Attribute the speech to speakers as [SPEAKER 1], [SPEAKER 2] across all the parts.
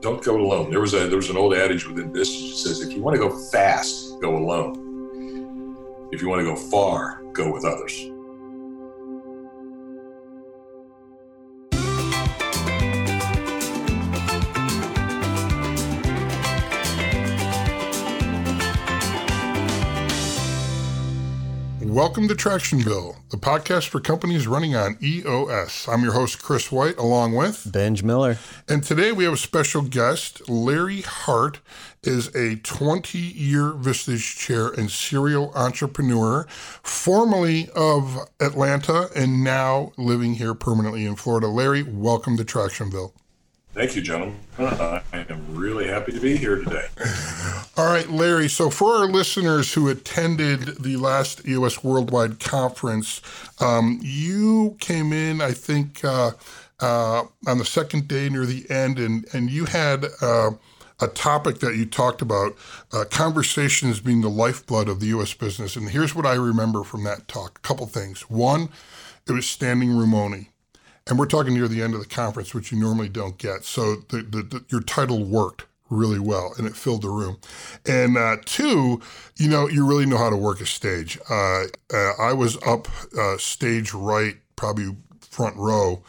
[SPEAKER 1] don't go alone. There was a there was an old adage within this that says if you want to go fast, go alone. If you want to go far, go with others.
[SPEAKER 2] Welcome to Tractionville, the podcast for companies running on EOS. I'm your host, Chris White, along with
[SPEAKER 3] Benj Miller.
[SPEAKER 2] And today we have a special guest. Larry Hart is a 20 year Vistage chair and serial entrepreneur, formerly of Atlanta and now living here permanently in Florida. Larry, welcome to Tractionville.
[SPEAKER 1] Thank you, gentlemen. I am really happy to be here today.
[SPEAKER 2] All right, Larry. So, for our listeners who attended the last EOS Worldwide Conference, um, you came in, I think, uh, uh, on the second day near the end, and, and you had uh, a topic that you talked about uh, conversations being the lifeblood of the U.S. business. And here's what I remember from that talk a couple things. One, it was standing room only and we're talking near the end of the conference, which you normally don't get. So the, the, the, your title worked really well and it filled the room. And uh, two, you know, you really know how to work a stage. Uh, uh, I was up uh, stage right, probably front row,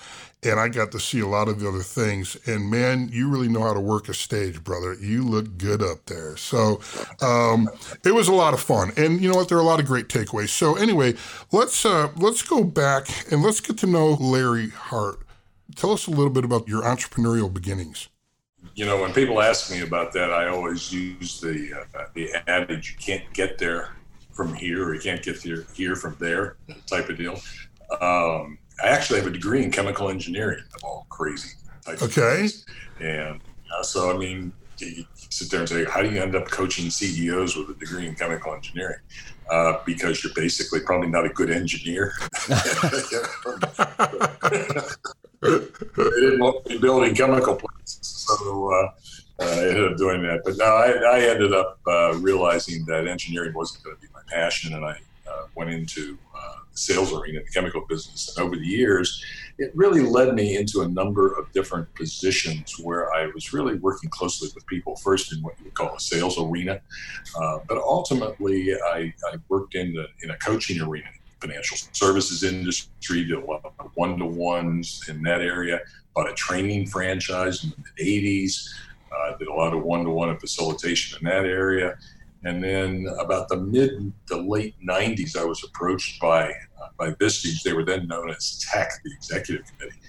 [SPEAKER 2] and I got to see a lot of the other things. And man, you really know how to work a stage, brother. You look good up there. So um, it was a lot of fun, and you know what? There are a lot of great takeaways. So anyway, let's uh, let's go back and let's get to know Larry Hart. Tell us a little bit about your entrepreneurial beginnings.
[SPEAKER 1] You know, when people ask me about that, I always use the uh, the adage: "You can't get there from here, or you can't get here here from there," type of deal. Um, I actually have a degree in chemical engineering of all crazy types
[SPEAKER 2] okay.
[SPEAKER 1] And uh, so, I mean, you sit there and say, how do you end up coaching CEOs with a degree in chemical engineering? Uh, because you're basically probably not a good engineer. they didn't want me building chemical plants. So, uh, uh, I ended up doing that. But no, I, I ended up uh, realizing that engineering wasn't going to be my passion, and I uh, went into uh, sales arena, in the chemical business. And over the years, it really led me into a number of different positions where I was really working closely with people, first in what you would call a sales arena, uh, but ultimately I, I worked in, the, in a coaching arena, financial services industry, did a lot of one-to-ones in that area, bought a training franchise in the 80s, uh, did a lot of one-to-one facilitation in that area and then about the mid to late 90s, I was approached by uh, by Vistage. They were then known as TEC, the executive committee,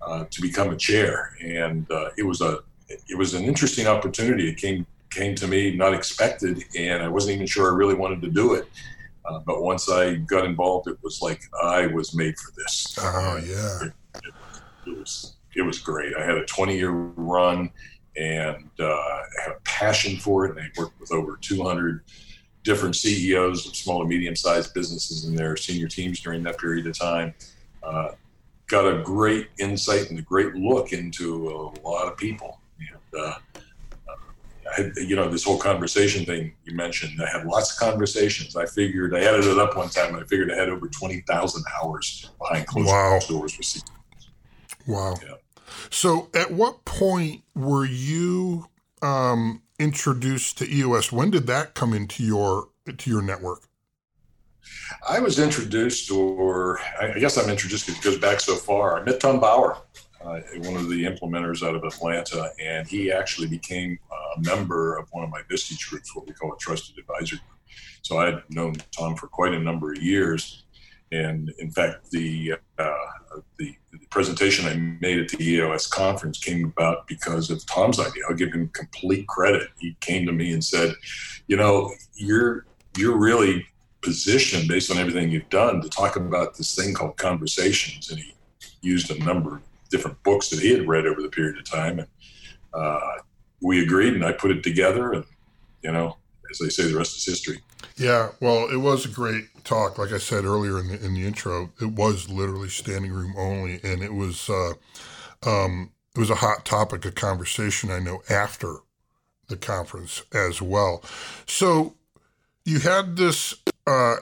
[SPEAKER 1] uh, to become a chair. And uh, it was a it was an interesting opportunity. It came came to me not expected, and I wasn't even sure I really wanted to do it. Uh, but once I got involved, it was like I was made for this.
[SPEAKER 2] Oh yeah,
[SPEAKER 1] it, it, it was it was great. I had a 20 year run and uh, had a passion for it. And they worked with over 200 different CEOs of small and medium sized businesses in their senior teams during that period of time. Uh, got a great insight and a great look into a lot of people. And, uh, I had, you know, this whole conversation thing you mentioned, I had lots of conversations. I figured, I added it up one time, and I figured I had over 20,000 hours behind closed
[SPEAKER 2] wow.
[SPEAKER 1] doors with CEOs.
[SPEAKER 2] Wow. Yeah. So, at what point were you um, introduced to EOS? When did that come into your to your network?
[SPEAKER 1] I was introduced, or I guess I'm introduced because it goes back so far. I met Tom Bauer, uh, one of the implementers out of Atlanta, and he actually became a member of one of my Vistage groups, what we call a trusted advisor group. So I had known Tom for quite a number of years. And in fact, the, uh, the, the presentation I made at the EOS conference came about because of Tom's idea. I'll give him complete credit. He came to me and said, "You know, you're you're really positioned based on everything you've done to talk about this thing called conversations." And he used a number of different books that he had read over the period of time, and uh, we agreed, and I put it together, and you know, as they say, the rest is history.
[SPEAKER 2] Yeah, well, it was a great talk. Like I said earlier in the in the intro, it was literally standing room only, and it was uh, um, it was a hot topic of conversation. I know after the conference as well. So you had this uh,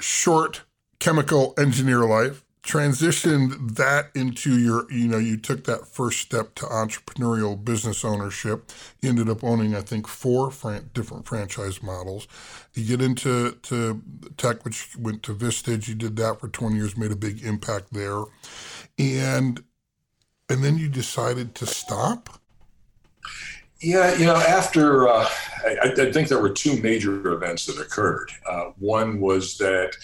[SPEAKER 2] short chemical engineer life, transitioned that into your, you know, you took that first step to entrepreneurial business ownership. You ended up owning, I think, four fran- different franchise models. You get into to TEC, which went to Vistage. You did that for 20 years, made a big impact there. And and then you decided to stop?
[SPEAKER 1] Yeah, you know, after uh, I, I, think there were two major events that occurred. Uh, one was that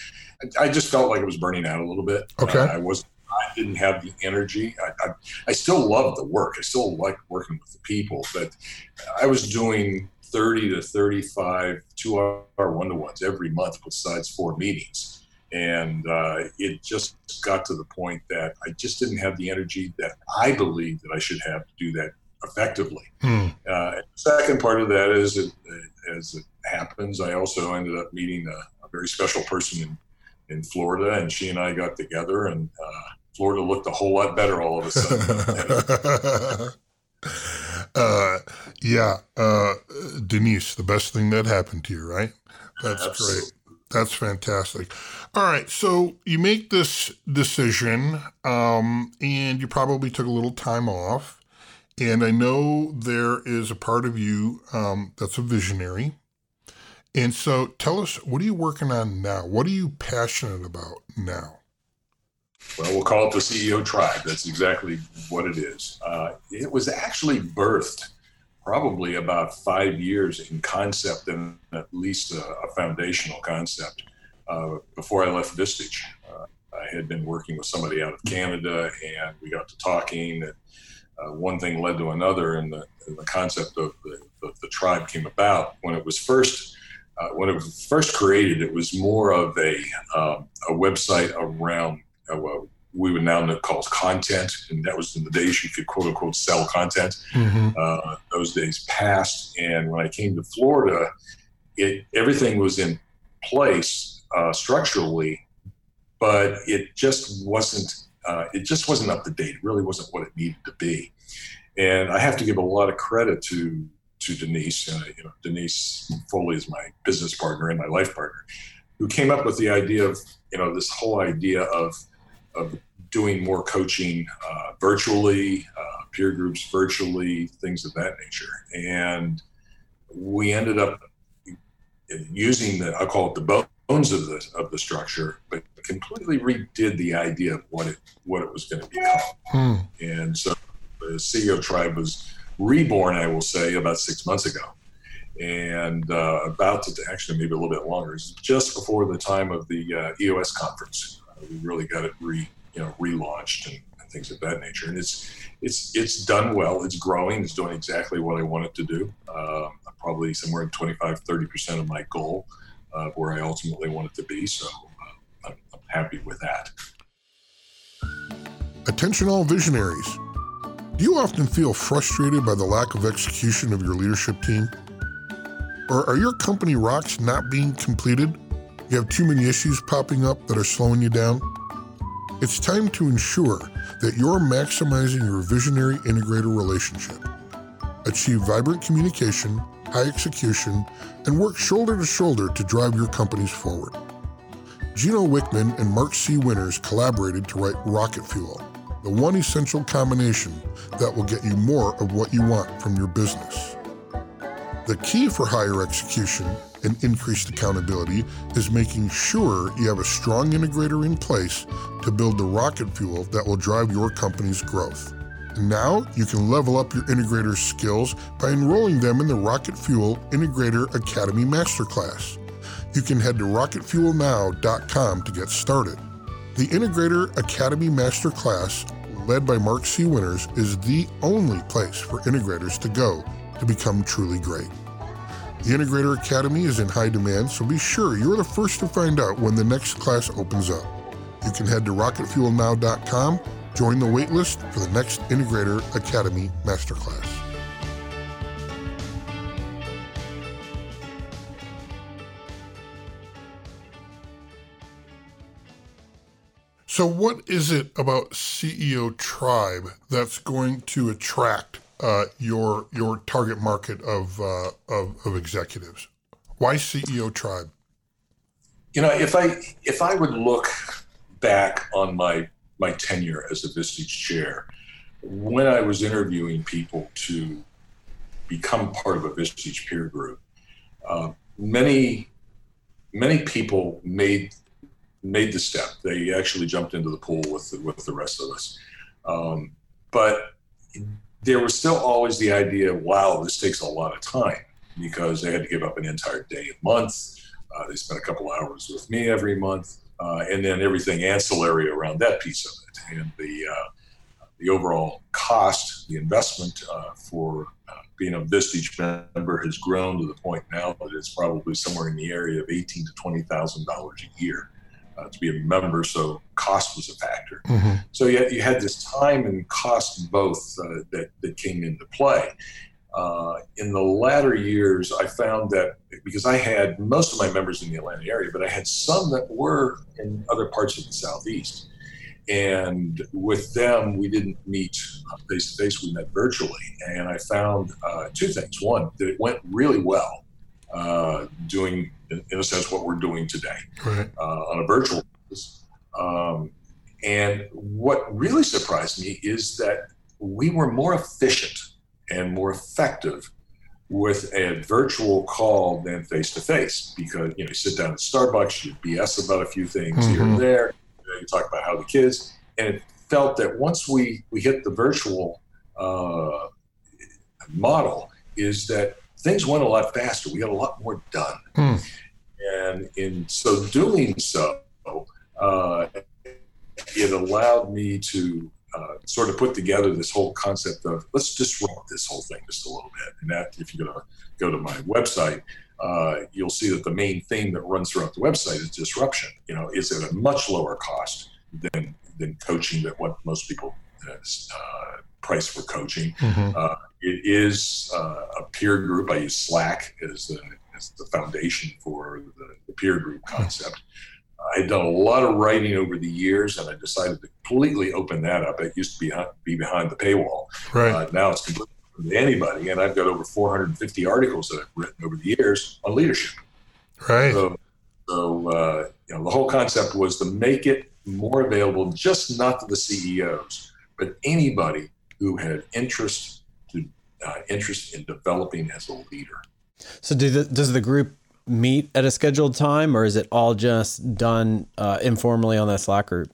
[SPEAKER 1] I just felt like it was burning out a little bit.
[SPEAKER 2] Okay. Uh,
[SPEAKER 1] I was I didn't have the energy. I, I, I still love the work. I still like working with the people, but I was doing 30 to 35 two hour one to ones every month besides four meetings. And uh, it just got to the point that I just didn't have the energy that I believe that I should have to do that effectively. Hmm. Uh, second part of that is, it, as it happens, I also ended up meeting a, a very special person in in Florida, and she and I got together, and uh, Florida looked a whole lot better all of a sudden.
[SPEAKER 2] uh, yeah, uh, Denise, the best thing that happened to you, right? That's Absolutely. great. That's fantastic. All right, so you make this decision, um, and you probably took a little time off. And I know there is a part of you um, that's a visionary. And so tell us, what are you working on now? What are you passionate about now?
[SPEAKER 1] Well, we'll call it the CEO tribe. That's exactly what it is. Uh, it was actually birthed probably about five years in concept and at least a, a foundational concept uh, before I left Vistage. Uh, I had been working with somebody out of Canada and we got to talking and uh, one thing led to another and the, and the concept of the, the, the, tribe came about. When it was first uh, when it was first created, it was more of a um, a website around uh, what we would now call content, and that was in the days you could quote unquote sell content. Mm-hmm. Uh, those days passed, and when I came to Florida, it everything was in place uh, structurally, but it just wasn't. Uh, it just wasn't up to date. It really wasn't what it needed to be. And I have to give a lot of credit to to Denise. Uh, you know, Denise Foley is my business partner and my life partner, who came up with the idea of you know this whole idea of of doing more coaching uh, virtually, uh, peer groups virtually, things of that nature, and we ended up using the I call it the bones of the of the structure, but completely redid the idea of what it what it was going to become. Hmm. And so the CEO tribe was reborn, I will say, about six months ago. And uh, about to actually maybe a little bit longer, just before the time of the uh, EOS conference, uh, we really got it re you know relaunched and, and, things of that nature. And it's it's it's done well. It's growing. It's doing exactly what I want it to do. Uh, probably somewhere in 25, 30 percent of my goal where I ultimately want it to be. So uh, I'm, I'm happy with that.
[SPEAKER 2] Attention, all visionaries. Do you often feel frustrated by the lack of execution of your leadership team? Or are your company rocks not being completed? You have too many issues popping up that are slowing you down? It's time to ensure that you're maximizing your visionary integrator relationship. Achieve vibrant communication, high execution, and work shoulder to shoulder to drive your companies forward. Gino Wickman and Mark C. Winters collaborated to write Rocket Fuel the one essential combination that will get you more of what you want from your business. The key for higher execution and increased accountability is making sure you have a strong integrator in place to build the rocket fuel that will drive your company's growth. Now you can level up your integrator skills by enrolling them in the Rocket Fuel Integrator Academy Masterclass. You can head to rocketfuelnow.com to get started. The Integrator Academy Masterclass, led by Mark C. Winters, is the only place for integrators to go to become truly great. The Integrator Academy is in high demand, so be sure you're the first to find out when the next class opens up. You can head to rocketfuelnow.com, join the waitlist for the next Integrator Academy Masterclass. So, what is it about CEO Tribe that's going to attract uh, your your target market of, uh, of, of executives? Why CEO Tribe?
[SPEAKER 1] You know, if I if I would look back on my my tenure as a Vistage chair. When I was interviewing people to become part of a Vistage peer group, uh, many many people made made the step. They actually jumped into the pool with the, with the rest of us. Um, but there was still always the idea, wow, this takes a lot of time because they had to give up an entire day a month. Uh, they spent a couple hours with me every month, uh, and then everything ancillary around that piece of it, and the uh, the overall cost, the investment uh, for uh, being a Vistage member has grown to the point now that it's probably somewhere in the area of eighteen to twenty thousand dollars a year uh, to be a member. So cost was a factor. Mm-hmm. So you, you had this time and cost both uh, that that came into play. Uh, in the latter years, I found that because I had most of my members in the Atlanta area, but I had some that were in other parts of the Southeast. And with them, we didn't meet face to face, we met virtually. And I found uh, two things. One, that it went really well uh, doing, in, in, a sense, what we're doing today right. uh, on a virtual basis. Um, and what really surprised me is that we were more efficient and more effective with a virtual call than face to face because you know you sit down at Starbucks, you BS about a few things mm-hmm. here and mm-hmm. there, you, talk about how the kids, and it felt that once we we hit the virtual uh, model, is that things went a lot faster. We got a lot more done, mm. and in so doing so, uh, it allowed me to uh, sort of put together this whole concept of let's disrupt this whole thing just a little bit. And that, if you're going to go to my website, uh, you'll see that the main theme that runs throughout the website is disruption. You know, it's at a much lower cost than than coaching that what most people uh, price for coaching. Mm-hmm. Uh, it is uh, a peer group. I use Slack as the, as the foundation for the, the peer group concept. I had done a lot of writing over the years, and I decided to completely open that up. It used to be, be behind the paywall. Right. Uh, now it's completely open to anybody, and I've got over 450 articles that I've written over the years on leadership.
[SPEAKER 2] Right.
[SPEAKER 1] So, so uh, you know, the whole concept was to make it more available, just not to the CEOs, but anybody who had interest to uh, interest in developing as a leader.
[SPEAKER 3] So, do the, does the group meet at a scheduled time, or is it all just done uh, informally on that Slack group?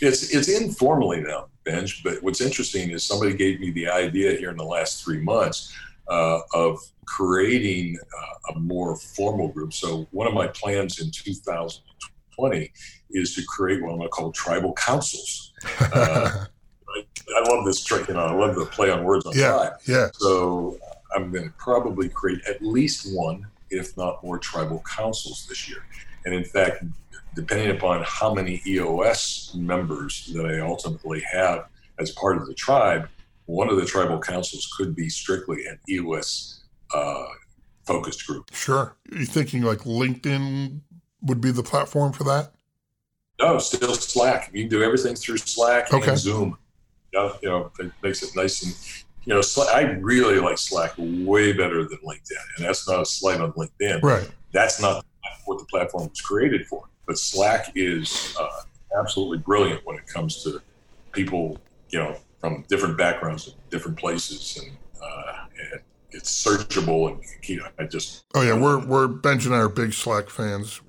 [SPEAKER 1] It's it's informally now, Benj. But what's interesting is somebody gave me the idea here in the last three months uh, of creating uh, a more formal group. So one of my plans in 2020 is to create what I'm going to call tribal councils. Uh, I, I, love this trick, you know. I love the play on words on
[SPEAKER 2] yeah,
[SPEAKER 1] tribe.
[SPEAKER 2] Yeah.
[SPEAKER 1] So I'm going to probably create at least one if not more, tribal councils this year. And in fact, depending upon how many EOS members that I ultimately have as part of the tribe, one of the tribal councils could be strictly an EOS uh, focused group.
[SPEAKER 2] Sure. You're you thinking like LinkedIn would be the platform for that?
[SPEAKER 1] No, still Slack. You can do everything through Slack okay. and Zoom. Know, you know, it makes it nice and you know, I really like Slack way better than LinkedIn, and that's not a slight on LinkedIn.
[SPEAKER 2] Right.
[SPEAKER 1] That's not what the platform was created for. But Slack is uh, absolutely brilliant when it comes to people, you know, from different backgrounds and different places, and, uh, and it's searchable and you know, I just.
[SPEAKER 2] Oh yeah, we're we're Benj and I are big Slack fans.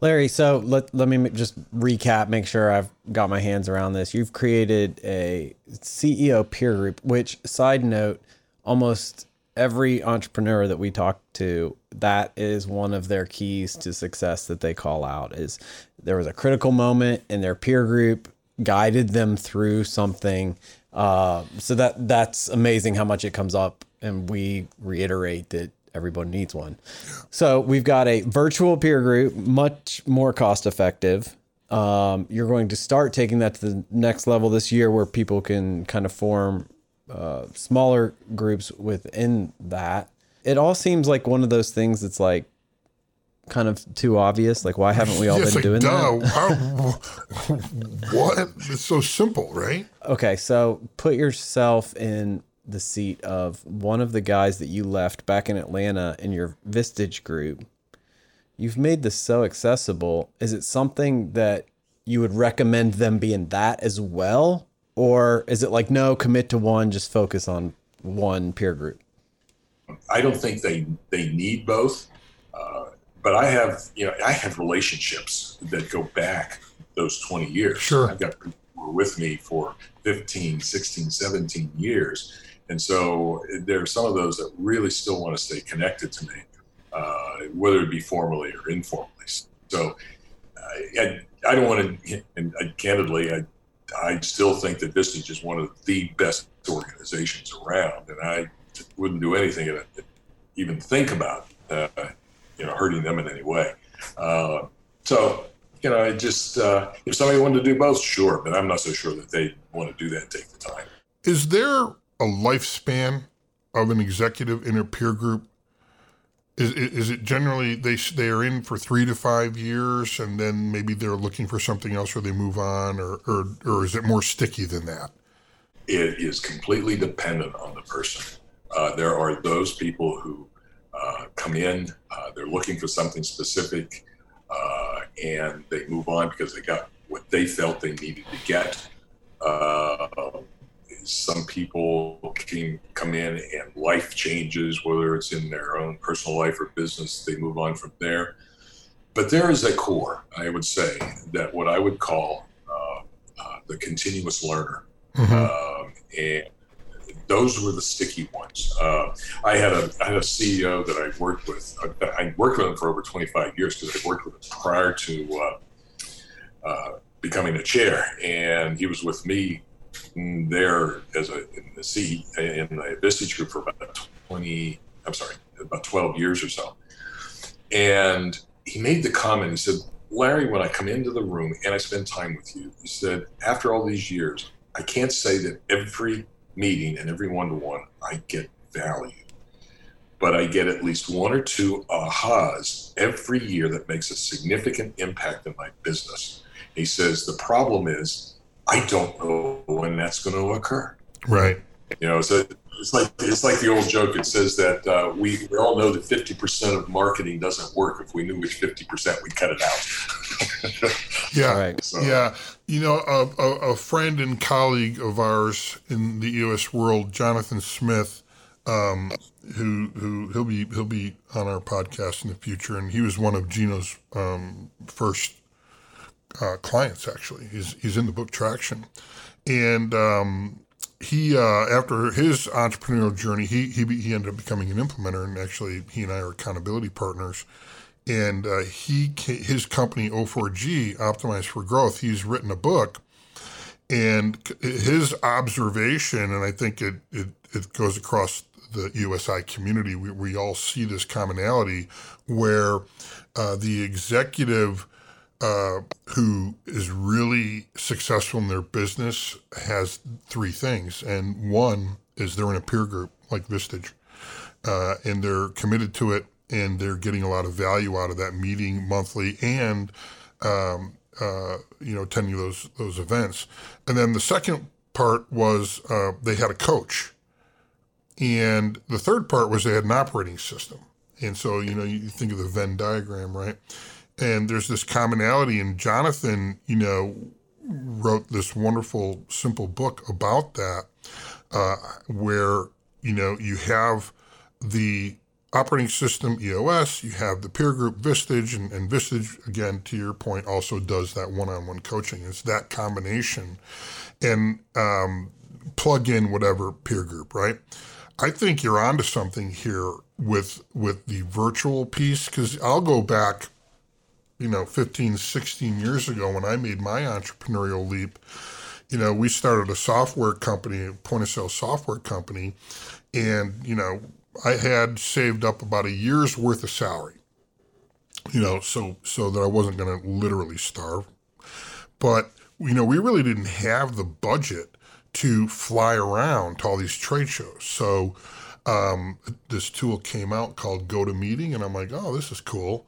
[SPEAKER 3] Larry, so let, let me just recap, make sure I've got my hands around this. You've created a CEO peer group, which, side note, almost every entrepreneur that we talk to, that is one of their keys to success that they call out is there was a critical moment in their peer group, guided them through something. Uh, so that that's amazing how much it comes up. And we reiterate that everybody needs one. So we've got a virtual peer group, much more cost effective. Um, you're going to start taking that to the next level this year where people can kind of form uh, smaller groups within that. It all seems like one of those things that's like kind of too obvious. Like, why haven't we all been like, doing duh, that? How,
[SPEAKER 2] what? It's so simple, right?
[SPEAKER 3] Okay, so put yourself in the seat of one of the guys that you left back in Atlanta in your Vistage group. You've made this so accessible. Is it something that you would recommend them being that as well? Or is it like, no, commit to one, just focus on one peer group?
[SPEAKER 1] I don't think they, they need both. Uh, but I have, you know, I have relationships that go back those 20 years.
[SPEAKER 2] Sure.
[SPEAKER 1] I've got people who were with me for 15, 16, 17 years. And so there are some of those that really still want to stay connected to me, uh, whether it be formally or informally. So I, I don't want to, and I, candidly, I, I still think that Vistage is one of the best organizations around, and I wouldn't do anything to even think about, uh, you know, hurting them in any way. Uh, so, you know, I just uh, if somebody wanted to do both, sure, but I'm not so sure that they want to do that. Take the time.
[SPEAKER 2] Is there a lifespan of an executive in a peer group? Is, is it generally they they are in for three to five years and then maybe they're looking for something else or they move on or or, or is it more sticky than that?
[SPEAKER 1] It is completely dependent on the person. Uh, there are those people who uh, come in, uh, they're looking for something specific, uh, and they move on because they got what they felt they needed to get. Uh, some people can come in and life changes, whether it's in their own personal life or business, they move on from there. But there is a core, I would say, that what I would call uh, uh, the continuous learner. Mm-hmm. Um, and those were the sticky ones. Uh, I had a I had a CEO that I worked with. I, I worked with him for over 25 years because I worked with him prior to uh, uh, becoming a chair, and he was with me there as a in the C in the Vistage group for about 20, I'm sorry, about 12 years or so. And he made the comment, he said, Larry, when I come into the room and I spend time with you, he said, after all these years, I can't say that every meeting and every one to one I get value, but I get at least one or two ahas every year that makes a significant impact in my business. He says, the problem is I don't know when that's going to occur.
[SPEAKER 2] Right.
[SPEAKER 1] You know, so it's like it's like the old joke. It says that uh, we, we all know that fifty percent of marketing doesn't work. If we knew which fifty percent, we'd cut it out.
[SPEAKER 2] yeah, right. so. yeah. You know, a, a, a, friend and colleague of ours in the EOS world, Jonathan Smith, um, who who he'll be he'll be on our podcast in the future, and he was one of Gino's um, first uh, clients. Actually, he's he's in the book Traction, and um, he uh, after his entrepreneurial journey, he he he ended up becoming an implementer, and actually he and I are accountability partners. And uh, he his company O4G Optimized for Growth. He's written a book, and his observation, and I think it it, it goes across the EOSI community. We, we all see this commonality where uh, the executive uh, who is really successful in their business has three things. And one is they're in a peer group like Vistage, uh, and they're committed to it and they're getting a lot of value out of that meeting monthly and, um, uh, you know, attending those, those events. And then the second part was uh, they had a coach. And the third part was they had an operating system. And so, you know, you think of the Venn diagram, right? And there's this commonality. And Jonathan, you know, wrote this wonderful, simple book about that, uh, where you know you have the operating system EOS, you have the peer group Vistage, and, and Vistage, again, to your point, also does that one-on-one coaching. It's that combination, and um, plug in whatever peer group, right? I think you're onto something here with with the virtual piece because I'll go back you know 15 16 years ago when i made my entrepreneurial leap you know we started a software company a point of sale software company and you know i had saved up about a year's worth of salary you know so so that i wasn't going to literally starve. But you know we really didn't have the budget to fly around to all these trade shows. So um, this tool came out called GoToMeeting and i'm like oh this is cool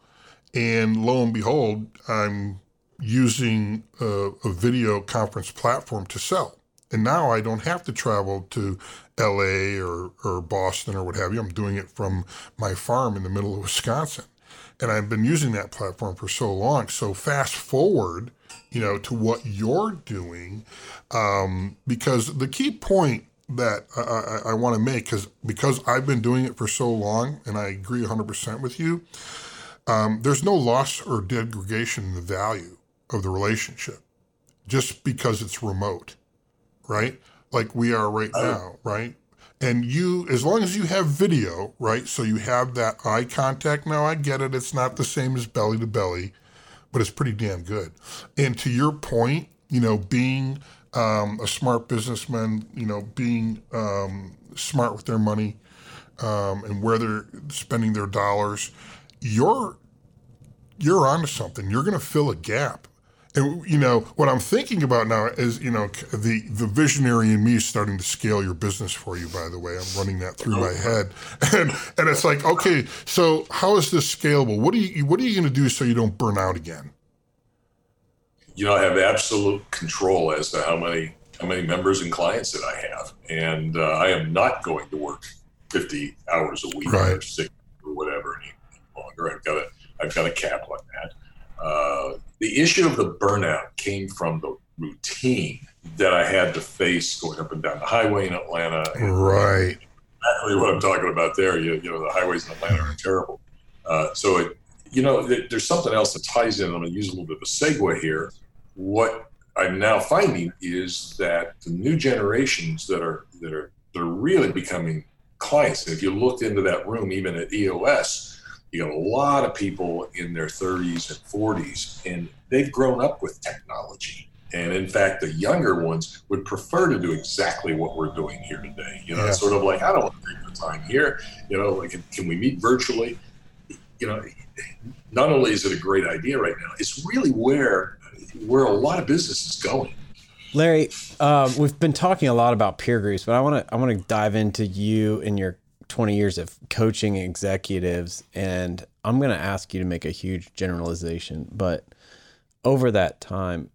[SPEAKER 2] and lo and behold, I'm using a, a, video conference platform to sell. And now I don't have to travel to LA or, or Boston or what have you. I'm doing it from my farm in the middle of Wisconsin. And I've been using that platform for so long. So fast forward you know, to what you're doing, um, because the key point that I, I, I want to make, because because I've been doing it for so long, and I agree 100% with you. Um, there's no loss or degradation in the value of the relationship just because it's remote, right? Like we are right now, right? And you, as long as you have video, right? So you have that eye contact. Now I get it; it's not the same as belly to belly, but it's pretty damn good. And to your point, you know, being um, a smart businessman, you know, being um, smart with their money um, and where they're spending their dollars, you're you're onto something. You're going to fill a gap. And you know what I'm thinking about now is you know the the visionary in me is starting to scale your business for you. By the way, I'm running that through my head, and and it's like okay, so how is this scalable? What are you what are you going to do so you don't burn out again?
[SPEAKER 1] You know, I have absolute control as to how many how many members and clients that I have, and uh, I am not going to work 50 hours a week
[SPEAKER 2] Right.
[SPEAKER 1] or six or whatever any longer. I've got a I've got a cap on that. Uh, the issue of the burnout came from the routine that I had to face going up and down the highway in Atlanta.
[SPEAKER 2] Right.
[SPEAKER 1] exactly what I'm talking about there. You, you know, the highways in Atlanta are terrible. Uh, so, it, you know, th- there's something else that ties in. I'm going to use a little bit of a segue here. What I'm now finding is that the new generations that are that are they're really becoming clients. And if you looked into that room, even at EOS, you got a lot of people in their 30s and 40s, and they've grown up with technology. And in fact, the younger ones would prefer to do exactly what we're doing here today. You know, it's
[SPEAKER 2] Yeah.
[SPEAKER 1] sort of like, I don't want to take the time here. You know, like, can we meet virtually? You know, not only is it a great idea right now, it's really where where a lot of business is going.
[SPEAKER 3] Larry, uh, we've been talking a lot about peer groups, but I want to I want to dive into you and your 20 years of coaching executives, and I'm going to ask you to make a huge generalization. But over that time,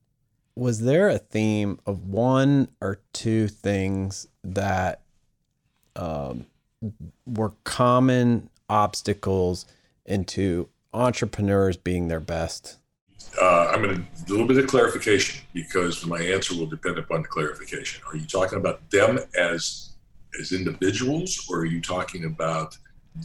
[SPEAKER 3] was there a theme of one or two things that um, were common obstacles into entrepreneurs being their best?
[SPEAKER 1] Uh, I'm going to a little bit of clarification because my answer will depend upon the clarification. Are you talking about them as as individuals, or are you talking about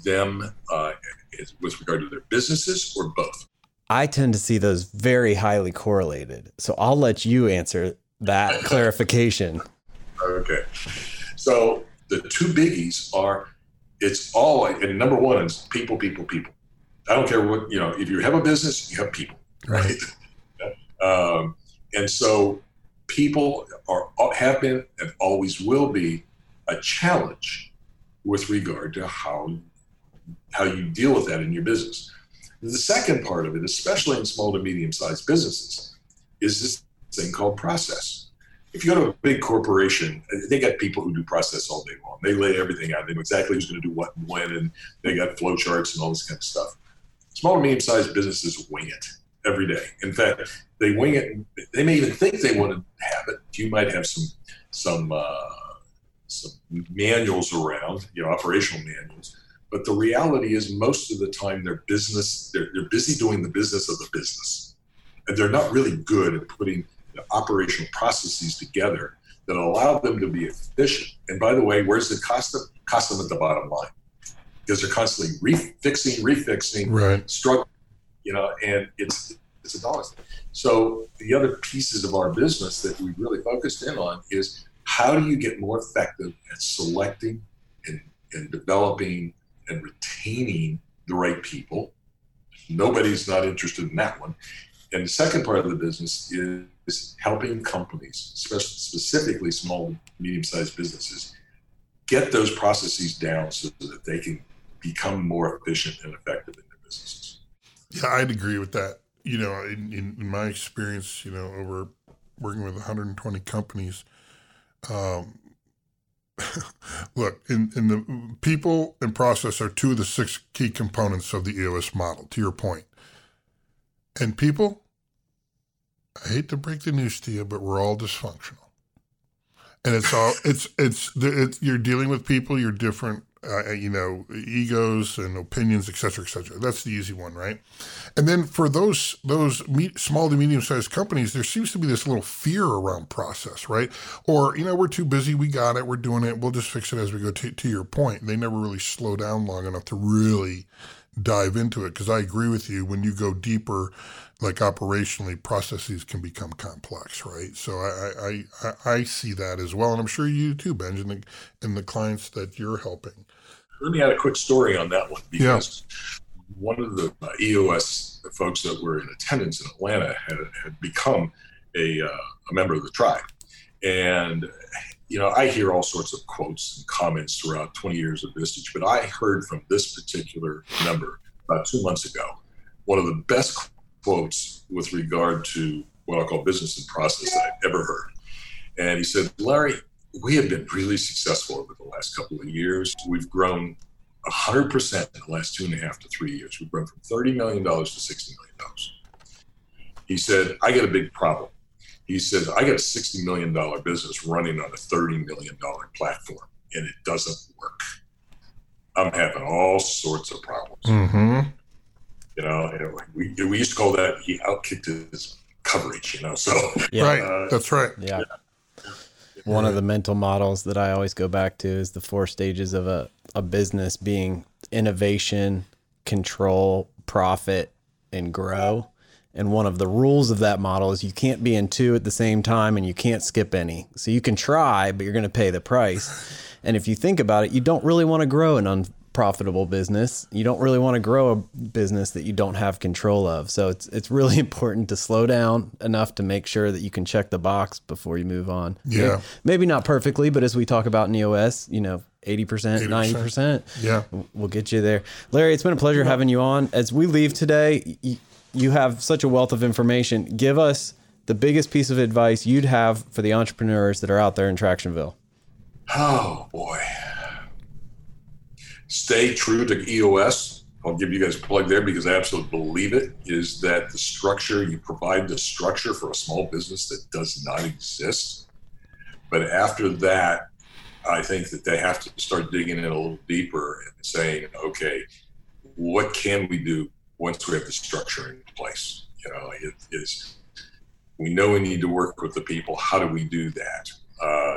[SPEAKER 1] them uh, as- with regard to their businesses, or both?
[SPEAKER 3] I tend to see those very highly correlated. So I'll let you answer that clarification.
[SPEAKER 1] Okay. So the two biggies are it's all and number one is people, people, people. I don't care what you know. If you have a business, you have people, right? um, and so people are have been and always will be a challenge with regard to how how you deal with that in your business. The second part of it, especially in small to medium sized businesses, is this thing called process if you go to a big corporation, they got people who do process all day long. They lay everything out. They know exactly who's going to do what and when, and they got flow charts and all this kind of stuff. Small to medium-sized businesses wing it every day. In fact, they wing it. They may even think they want to have it. You might have some some uh, some manuals around, you know, operational manuals. But the reality is, most of the time, their business they're, they're busy doing the business of the business, and they're not really good at putting the operational processes together that allow them to be efficient. And by the way, where's the cost them? Cost them at the bottom line because they're constantly refixing, refixing,
[SPEAKER 2] Right.
[SPEAKER 1] struggle, you know, and it's it's a dollar. So the other pieces of our business that we really focused in on is how do you get more effective at selecting and, and developing and retaining the right people. Nobody's not interested in that one. And the second part of the business is, is helping companies, specifically small, medium-sized businesses, get those processes down so that they can become more efficient and effective in their businesses.
[SPEAKER 2] Yeah, I'd agree with that. You know, in, in, in my experience, you know, over working with 120 companies, um, look, in, in the people and process are two of the six key components of the EOS model, to your point. And people, I hate to break the news to you, but we're all dysfunctional. And it's all it's it's it's you're dealing with people. You're different uh, you know, egos and opinions, et cetera, et cetera. That's the easy one, right? And then for those those me- small to medium sized companies, there seems to be this little fear around process, right? Or you know, we're too busy, we got it, we're doing it, we'll just fix it as we go. To, to your point, they never really slow down long enough to really dive into it because I agree with you. When you go deeper, like operationally, processes can become complex, right? So I I, I, I see that as well, and I'm sure you too, Benjamin, and the clients that you're helping.
[SPEAKER 1] Let me add a quick story on that one because yeah. one of the uh, EOS folks that were in attendance in Atlanta had, had become a, uh, a member of the tribe, and you know, I hear all sorts of quotes and comments throughout 20 years of Vistage, but I heard from this particular member about two months ago one of the best quotes with regard to what I'll call business and process that I've ever heard. And he said, Larry, we have been really successful over the last couple of years. We've grown 100% in the last two and a half to three years. We've grown from $30 million to $60 million. He said, I got a big problem. He says, I got a $60 million business running on a $30 million platform, and it doesn't work. I'm having all sorts of problems.
[SPEAKER 2] Mm-hmm.
[SPEAKER 1] You know, we, we used to call that he outkicked his coverage, you know. So,
[SPEAKER 2] yeah. right. Uh, That's right.
[SPEAKER 3] Yeah. yeah. One of the mental models that I always go back to is the four stages of a, a business being innovation, control, profit, and grow. And one of the rules of that model is you can't be in two at the same time and you can't skip any. So you can try, but you're going to pay the price. And if you think about it, you don't really want to grow an unprofitable business. You don't really want to grow a business that you don't have control of. So it's it's really important to slow down enough to make sure that you can check the box before you move on.
[SPEAKER 2] Yeah.
[SPEAKER 3] Maybe, maybe not perfectly, but as we talk about in EOS, you know, 80%, 80%, 90%.
[SPEAKER 2] Yeah.
[SPEAKER 3] We'll get you there. Larry, it's been a pleasure yeah. having you on. As we leave today, you have such a wealth of information. Give us the biggest piece of advice you'd have for the entrepreneurs that are out there in Tractionville.
[SPEAKER 1] Oh boy. Stay true to EOS. I'll give you guys a plug there because I absolutely believe it is that the structure, you provide the structure for a small business that does not exist. But after that, I think that they have to start digging in a little deeper and saying, okay, what can we do once we have the structure in place. You know, it is we know we need to work with the people. How do we do that? Uh,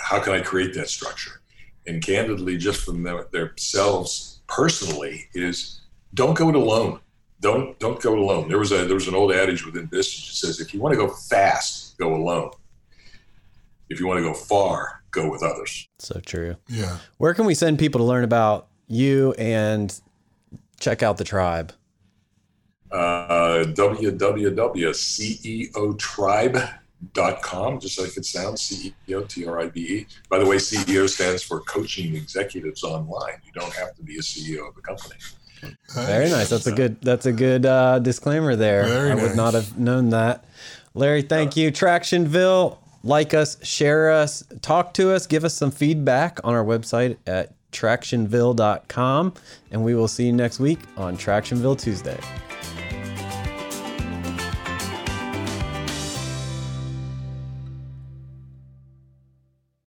[SPEAKER 1] how can I create that structure? And candidly, just from their, themselves personally, is don't go it alone. Don't don't go it alone. There was a there was an old adage within business that says if you want to go fast, go alone. If you want to go far, go with others.
[SPEAKER 3] So true.
[SPEAKER 2] Yeah.
[SPEAKER 3] Where can we send people to learn about you and check out the tribe?
[SPEAKER 1] uh, www.ceotribe.com, just like it sounds, CEO, T R I B E. By the way, CEO stands for Coaching Executives Online. You don't have to be a CEO of a company.
[SPEAKER 3] Nice. Very nice. That's a good. That's a good uh, disclaimer there.
[SPEAKER 2] Very
[SPEAKER 3] I would not have known that. Larry, thank you. Tractionville, like us, share us, talk to us, give us some feedback on our website at tractionville.com, and we will see you next week on Tractionville Tuesday.